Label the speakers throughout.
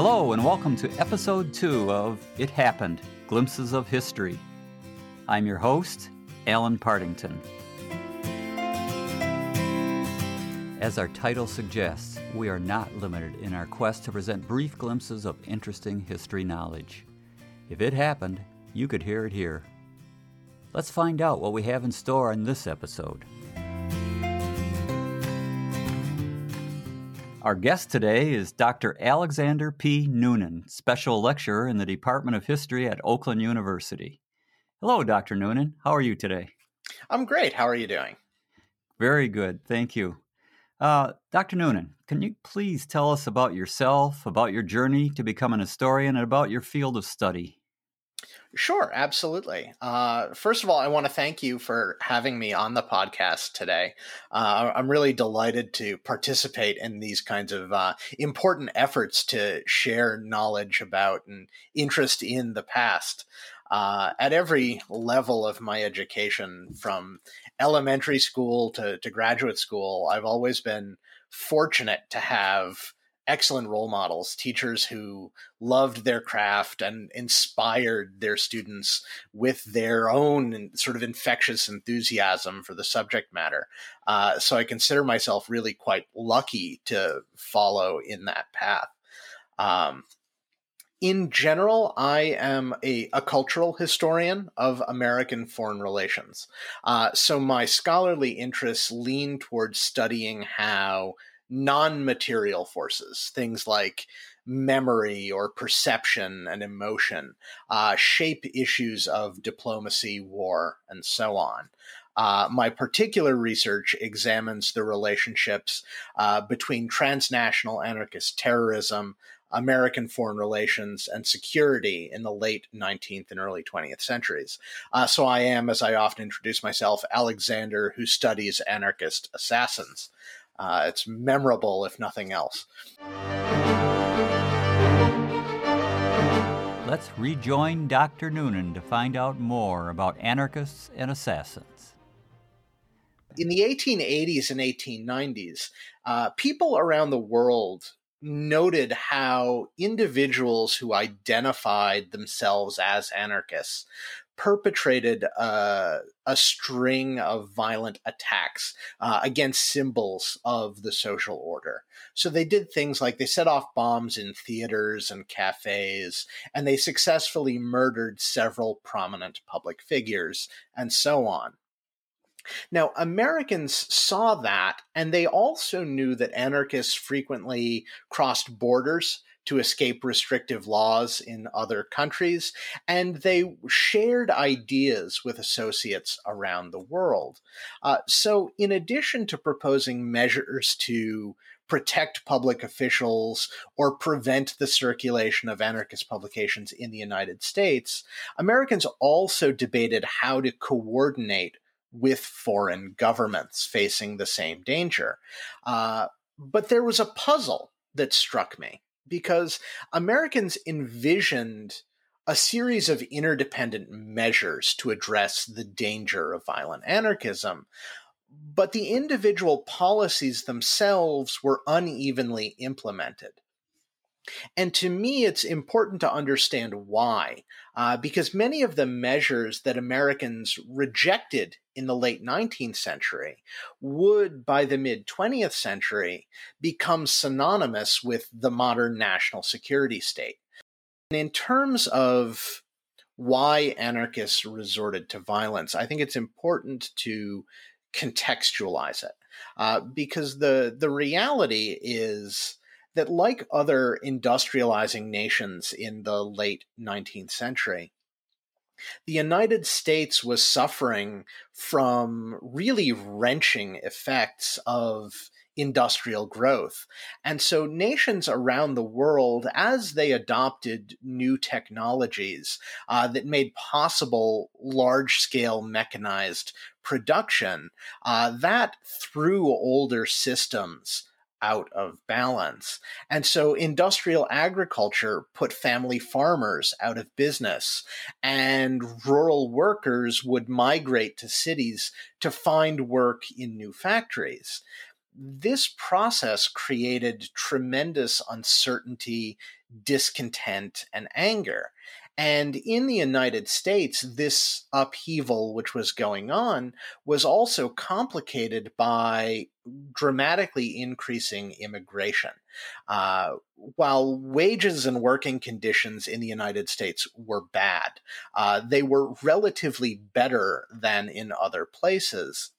Speaker 1: Hello, and welcome to episode two of It Happened Glimpses of History. I'm your host, Alan Partington. As our title suggests, we are not limited in our quest to present brief glimpses of interesting history knowledge. If it happened, you could hear it here. Let's find out what we have in store in this episode. Our guest today is Dr. Alexander P. Noonan, Special Lecturer in the Department of History at Oakland University. Hello, Dr. Noonan. How are you today?
Speaker 2: I'm great. How are you doing?
Speaker 1: Very good. Thank you. Uh, Dr. Noonan, can you please tell us about yourself, about your journey to become an historian, and about your field of study?
Speaker 2: Sure, absolutely. Uh, first of all, I want to thank you for having me on the podcast today. Uh, I'm really delighted to participate in these kinds of uh, important efforts to share knowledge about and interest in the past. Uh, at every level of my education, from elementary school to, to graduate school, I've always been fortunate to have excellent role models, teachers who loved their craft and inspired their students with their own sort of infectious enthusiasm for the subject matter. Uh, so I consider myself really quite lucky to follow in that path. Um, in general, I am a, a, cultural historian of American foreign relations. Uh, so my scholarly interests lean towards studying how non material forces, things like memory or perception and emotion, uh, shape issues of diplomacy, war, and so on. Uh, my particular research examines the relationships uh, between transnational anarchist terrorism, American foreign relations, and security in the late 19th and early 20th centuries. Uh, so I am, as I often introduce myself, Alexander, who studies anarchist assassins. Uh, it's memorable, if nothing else.
Speaker 1: Let's rejoin Dr. Noonan to find out more about anarchists and assassins.
Speaker 2: In the 1880s and 1890s, uh, people around the world noted how individuals who identified themselves as anarchists perpetrated uh, a string of violent attacks uh, against symbols of the social order. So they did things like they set off bombs in theaters and cafes, and they successfully murdered several prominent public figures, and so on. Now, Americans saw that, and they also knew that anarchists frequently crossed borders to escape restrictive laws in other countries, and they shared ideas with associates around the world. Uh, so, in addition to proposing measures to protect public officials or prevent the circulation of anarchist publications in the United States, Americans also debated how to coordinate with foreign governments facing the same danger. Uh, but there was a puzzle that struck me because Americans envisioned a series of interdependent measures to address the danger of violent anarchism. But the individual policies themselves were unevenly implemented. And to me, it's important to understand why, uh, because many of the measures that Americans rejected in the late 19th century would, by the mid 20th century, become synonymous with the modern national security state. And in terms of why anarchists resorted to violence, I think it's important to contextualize it uh, because the the reality is that, like other industrializing nations in the late 19th century, the United States was suffering from really wrenching effects of industrial growth. And so nations around the world, as they adopted new technologies uh, that made possible large scale mechanized production, uh, that threw older systems out of balance. And so industrial agriculture put family farmers out of business, and rural workers would migrate to cities to find work in new factories. This process created tremendous uncertainty, discontent and anger. And in the United States, this upheaval which was going on was also complicated by dramatically increasing immigration. Uh, while wages and working conditions in the United States were bad, uh, they were relatively better than in other places.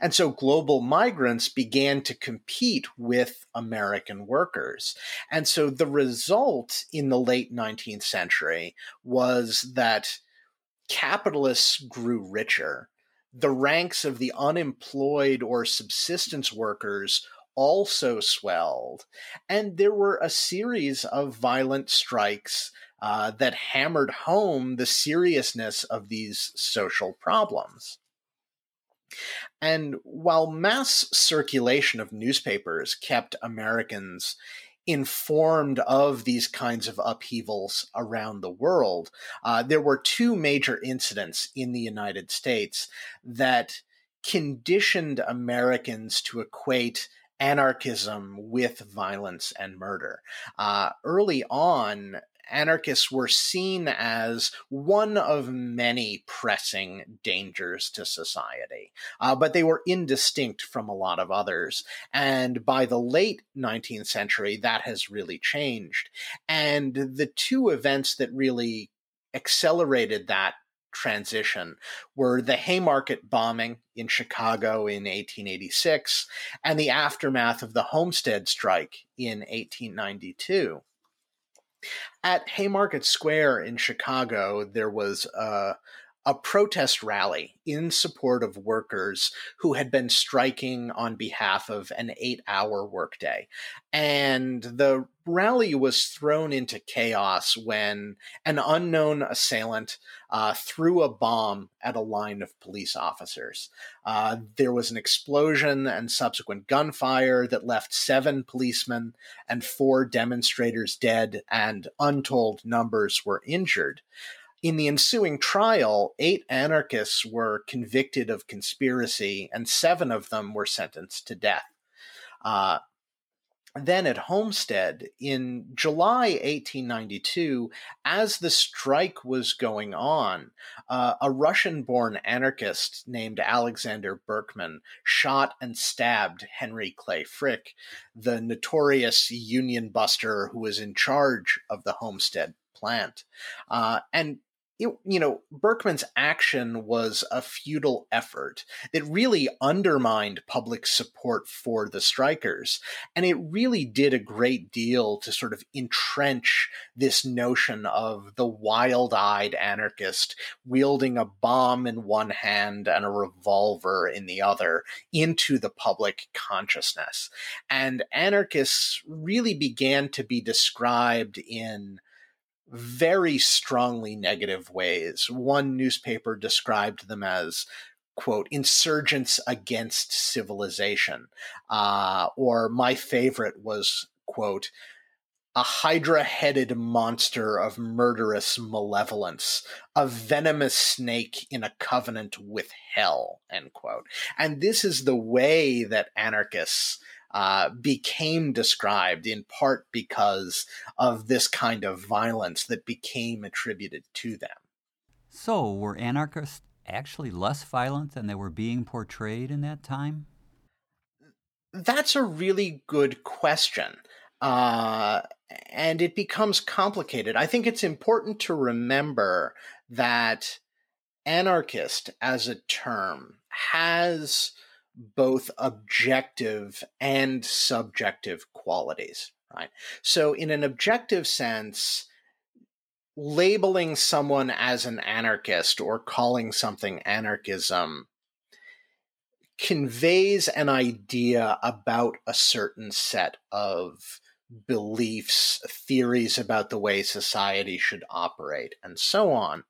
Speaker 2: And so global migrants began to compete with American workers. And so the result in the late 19th century was that capitalists grew richer. The ranks of the unemployed or subsistence workers also swelled. And there were a series of violent strikes uh, that hammered home the seriousness of these social problems. And while mass circulation of newspapers kept Americans informed of these kinds of upheavals around the world, uh, there were two major incidents in the United States that conditioned Americans to equate anarchism with violence and murder. Uh, early on, anarchists were seen as one of many pressing dangers to society, uh, but they were indistinct from a lot of others. And by the late 19th century, that has really changed. And the two events that really accelerated that transition were the Haymarket bombing in Chicago in 1886 and the aftermath of the Homestead strike in 1892. At Haymarket Square in Chicago, there was a, a protest rally in support of workers who had been striking on behalf of an eight hour workday. And the rally was thrown into chaos when an unknown assailant uh, threw a bomb at a line of police officers. Uh, there was an explosion and subsequent gunfire that left seven policemen and four demonstrators dead, and untold numbers were injured. In the ensuing trial, eight anarchists were convicted of conspiracy, and seven of them were sentenced to death. Uh, then at Homestead in July 1892, as the strike was going on, uh, a Russian born anarchist named Alexander Berkman shot and stabbed Henry Clay Frick, the notorious union buster who was in charge of the Homestead plant. Uh, and it, you know, Berkman's action was a futile effort that really undermined public support for the strikers. And it really did a great deal to sort of entrench this notion of the wild eyed anarchist wielding a bomb in one hand and a revolver in the other into the public consciousness. And anarchists really began to be described in very strongly negative ways. One newspaper described them as quote insurgents against civilization uh, or my favorite was quote a hydra headed monster of murderous malevolence, a venomous snake in a covenant with hell, end quote. And this is the way that anarchists uh, became described in part because of this kind of violence that became attributed to them.
Speaker 1: So, were anarchists actually less violent than they were being portrayed in that time?
Speaker 2: That's a really good question. Uh, and it becomes complicated. I think it's important to remember that anarchist as a term has both objective and subjective qualities, right? So, in an objective sense, labeling someone as an anarchist or calling something anarchism conveys an idea about a certain set of beliefs, theories about the way society should operate, and so on.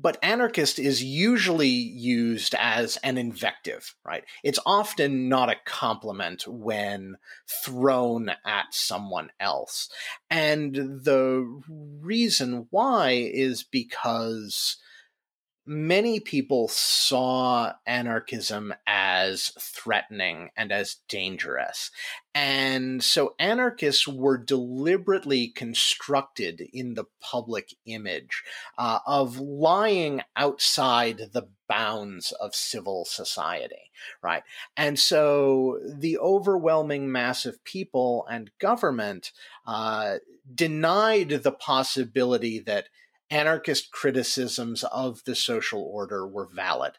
Speaker 2: But anarchist is usually used as an invective, right? It's often not a compliment when thrown at someone else. And the reason why is because many people saw anarchism as threatening and as dangerous. And so anarchists were deliberately constructed in the public image uh, of lying outside the bounds of civil society, right? And so the overwhelming mass of people and government uh, denied the possibility that anarchist criticisms of the social order were valid.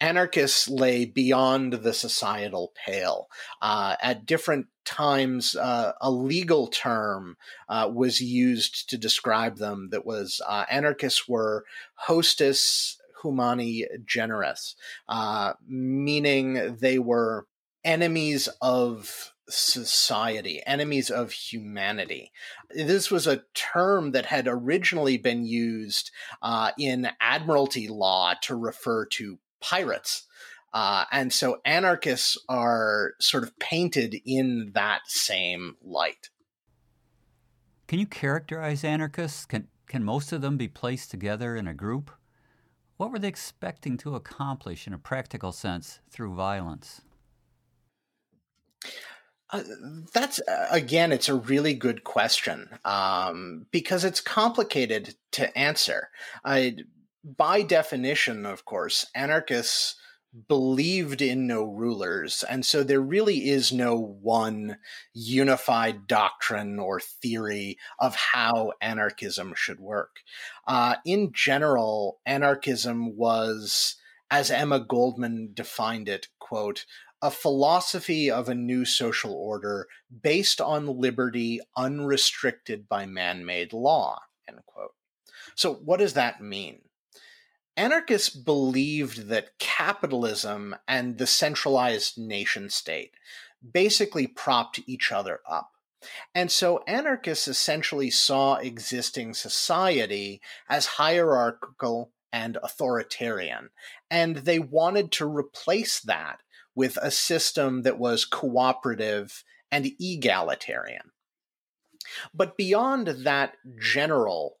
Speaker 2: Anarchists lay beyond the societal pale. Uh, at different times, uh, a legal term uh, was used to describe them that was uh, anarchists were hostis humani generis, uh, meaning they were enemies of society, enemies of humanity. This was a term that had originally been used uh, in admiralty law to refer to pirates. Uh, and so anarchists are sort of painted in that same light.
Speaker 1: Can you characterize anarchists? Can, can most of them be placed together in a group? What were they expecting to accomplish in a practical sense through violence?
Speaker 2: Uh, that's uh, again, it's a really good question um, because it's complicated to answer. I, by definition, of course, anarchists believed in no rulers, and so there really is no one unified doctrine or theory of how anarchism should work. Uh, in general, anarchism was, as Emma Goldman defined it, quote a philosophy of a new social order based on liberty unrestricted by man made law. End quote. So, what does that mean? Anarchists believed that capitalism and the centralized nation state basically propped each other up. And so anarchists essentially saw existing society as hierarchical and authoritarian, and they wanted to replace that with a system that was cooperative and egalitarian. But beyond that general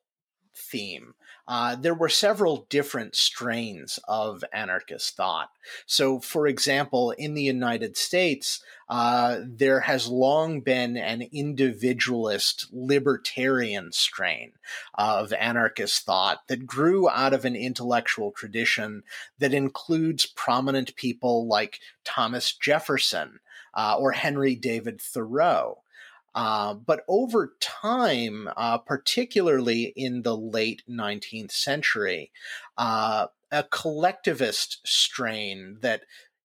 Speaker 2: theme, uh, there were several different strains of anarchist thought. So, for example, in the United States, uh, there has long been an individualist libertarian strain of anarchist thought that grew out of an intellectual tradition that includes prominent people like Thomas Jefferson uh, or Henry David Thoreau. Uh, but over time, uh, particularly in the late 19th century, uh, a collectivist strain that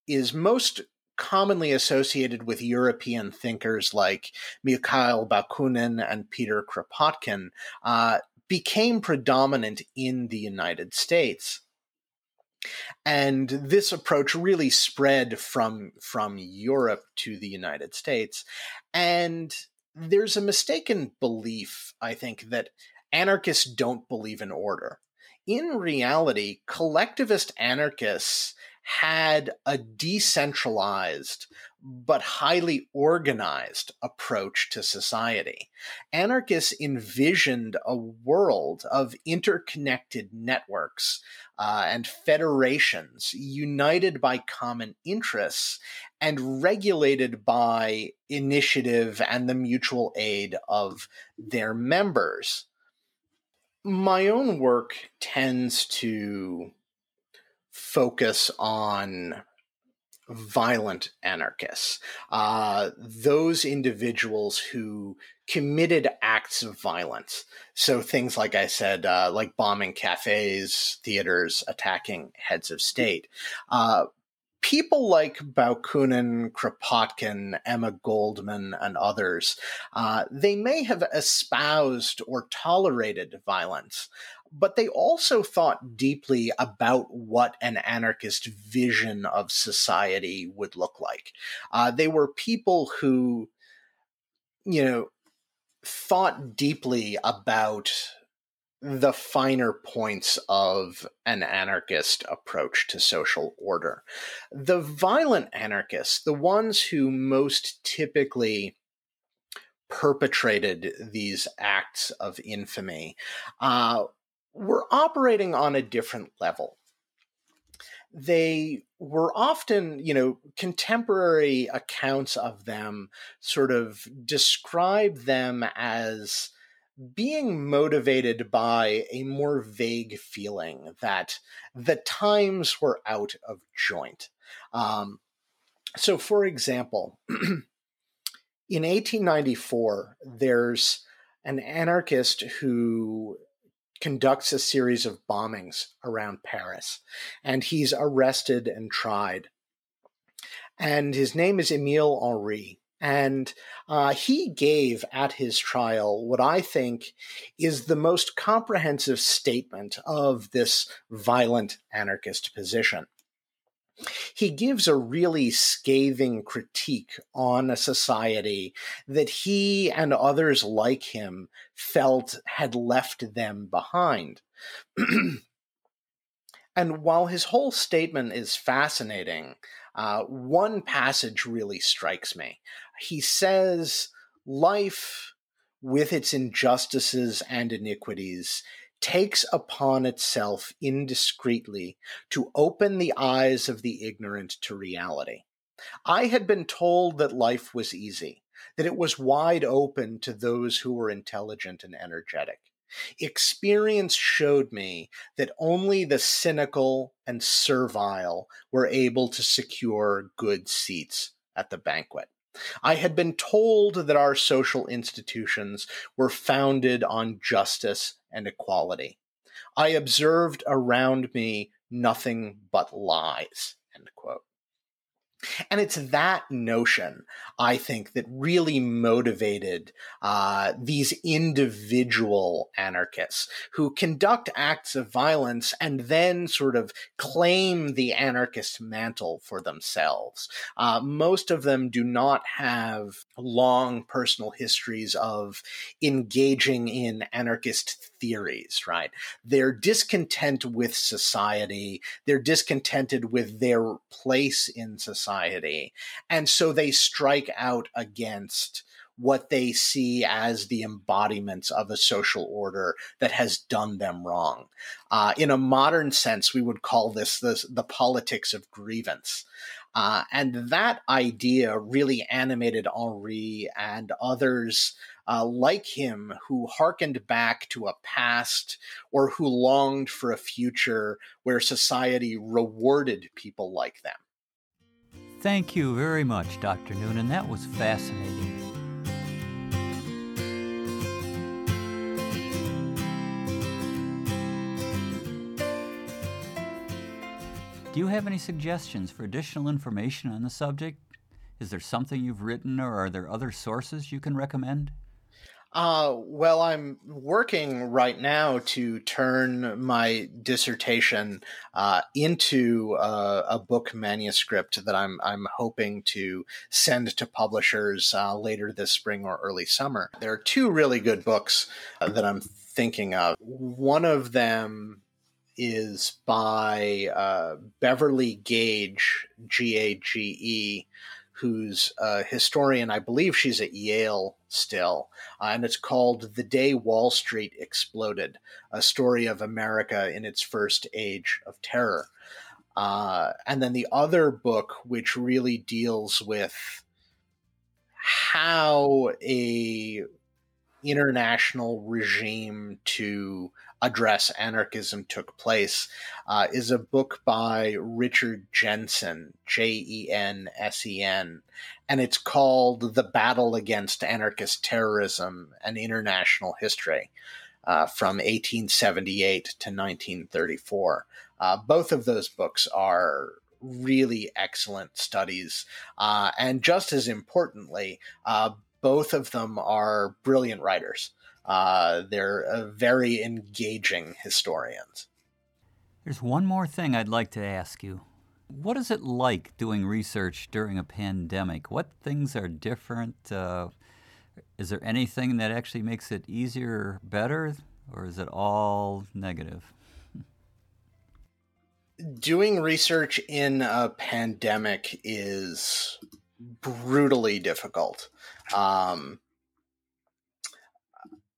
Speaker 2: is most commonly associated with European thinkers like Mikhail Bakunin and Peter Kropotkin uh, became predominant in the United States. And this approach really spread from, from Europe to the United States. And there's a mistaken belief, I think, that anarchists don't believe in order. In reality, collectivist anarchists had a decentralized but highly organized approach to society. Anarchists envisioned a world of interconnected networks uh, and federations united by common interests and regulated by initiative and the mutual aid of their members. My own work tends to focus on violent anarchists, uh, those individuals who committed acts of violence. So things like I said, uh, like bombing cafes, theaters, attacking heads of state. Uh, people like Bakunin, Kropotkin, Emma Goldman, and others, uh, they may have espoused or tolerated violence, but they also thought deeply about what an anarchist vision of society would look like. Uh, they were people who, you know, thought deeply about the finer points of an anarchist approach to social order. The violent anarchists, the ones who most typically perpetrated these acts of infamy, uh, were operating on a different level. They were often, you know, contemporary accounts of them sort of describe them as being motivated by a more vague feeling that the times were out of joint. Um, so, for example, in 1894, there's an anarchist who conducts a series of bombings around Paris, and he's arrested and tried. And his name is Emile Henry. And uh, he gave at his trial what I think is the most comprehensive statement of this violent anarchist position he gives a really scathing critique on a society that he and others like him felt had left them behind. and while his whole statement is fascinating, uh, one passage really strikes me. He says, Life, with its injustices and iniquities, takes upon itself indiscreetly to open the eyes of the ignorant to reality. I had been told that life was easy, that it was wide open to those who were intelligent and energetic. Experience showed me that only the cynical and servile were able to secure good seats at the banquet. I had been told that our social institutions were founded on justice and equality. I observed around me nothing but lies. End quote. And it's that notion, I think, that really motivated uh, these individual anarchists who conduct acts of violence and then sort of claim the anarchist mantle for themselves. Uh, most of them do not have long personal histories of engaging in anarchist theories, right? They're discontent with society, they're discontented with their place in society. And so they strike out against what they see as the embodiments of a social order that has done them wrong. Uh, in a modern sense, we would call this, this the politics of grievance. Uh, and that idea really animated Henry and others uh, like him who hearkened back to a past or who longed for a future where society rewarded people like them.
Speaker 1: Thank you very much, Dr. Noonan. That was fascinating. Do you have any suggestions for additional information on the subject? Is there something you've written or are there other sources you can recommend?
Speaker 2: Uh, well, I'm working right now to turn my dissertation uh, into a, a, book manuscript that I'm I'm hoping to send to publishers uh, later this spring or early summer. There are two really good books uh, that I'm thinking of. One of them is by uh, Beverly Gage, G A G E who's a historian. I believe she's at Yale still. Uh, and it's called The Day Wall Street Exploded A Story of America in Its First Age of Terror. Uh, and then the other book, which really deals with how a international regime to address anarchism took place uh, is a book by Richard Jensen, J E N S E N, and it's called The Battle Against Anarchist Terrorism An International History. Uh, from 1878 to 1934. Uh, both of those books are really excellent studies. Uh, and just as importantly, uh, both of them are brilliant writers. Uh, they're uh, very engaging historians.
Speaker 1: There's one more thing I'd like to ask you. What is it like doing research during a pandemic? What things are different? Uh, is there anything that actually makes it easier, better, or is it all negative?
Speaker 2: Doing research in a pandemic is brutally difficult. Um,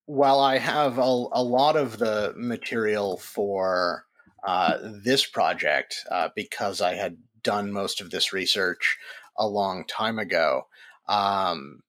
Speaker 2: while I have a, a lot of the material for uh, this project uh, because I had done most of this research a long time ago. Um,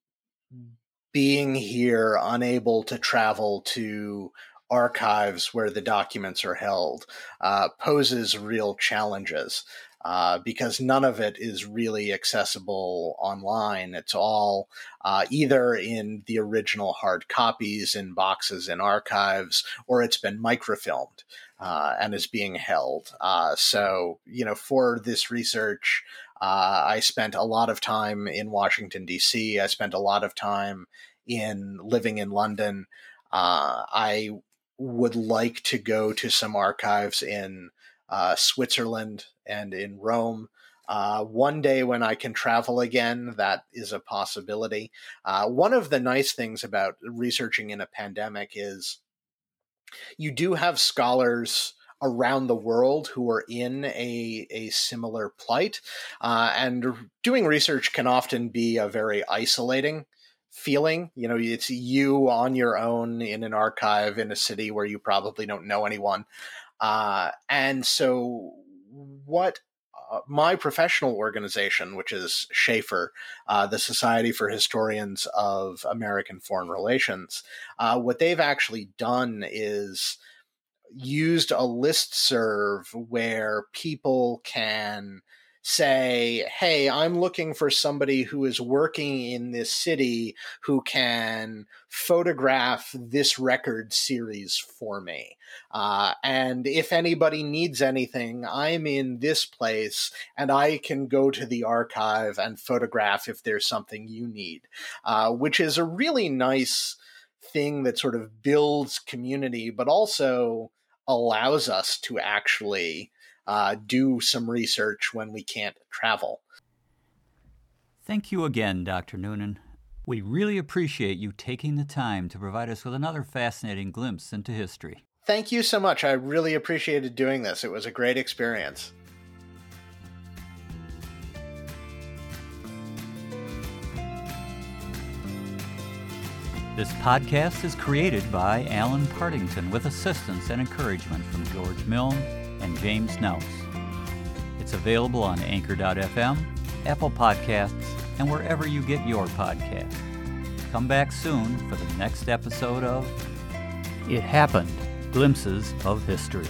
Speaker 2: being here, unable to travel to archives where the documents are held, uh, poses real challenges. Uh, because none of it is really accessible online. It's all uh, either in the original hard copies in boxes in archives, or it's been microfilmed uh, and is being held. Uh, so, you know, for this research, uh, I spent a lot of time in Washington, D.C., I spent a lot of time in living in London. I would like to go to some archives in uh, Switzerland and in Rome. Uh, one day when I can travel again, that is a possibility. Uh, one of the nice things about researching in a pandemic is you do have scholars around the world who are in a, a similar plight. Uh, and doing research can often be a very isolating feeling. You know, it's you on your own in an archive in a city where you probably don't know anyone. Uh, and so, what uh, my professional organization, which is SHAFR, uh, the Society for Historians of American Foreign Relations, uh, what they've actually done is used a list serve where people can say, hey, I'm looking for somebody who is working in this city who can photograph this record series for me. Uh, and if anybody needs anything, I'm in this place and I can go to the archive and photograph if there's something you need, uh, which is a really nice thing that sort of builds community, but also allows us to actually uh, do some research when we can't travel.
Speaker 1: Thank you again, Dr. Noonan. We really appreciate you taking the time to provide us with another fascinating glimpse into history.
Speaker 2: Thank you so much. I really appreciated doing this. It was a great experience.
Speaker 1: This podcast is created by Alan Partington with assistance and encouragement from George Milne and James Knauss. It's available on Anchor.fm, Apple Podcasts, and wherever you get your podcasts. Come back soon for the next episode of It Happened Glimpses of History.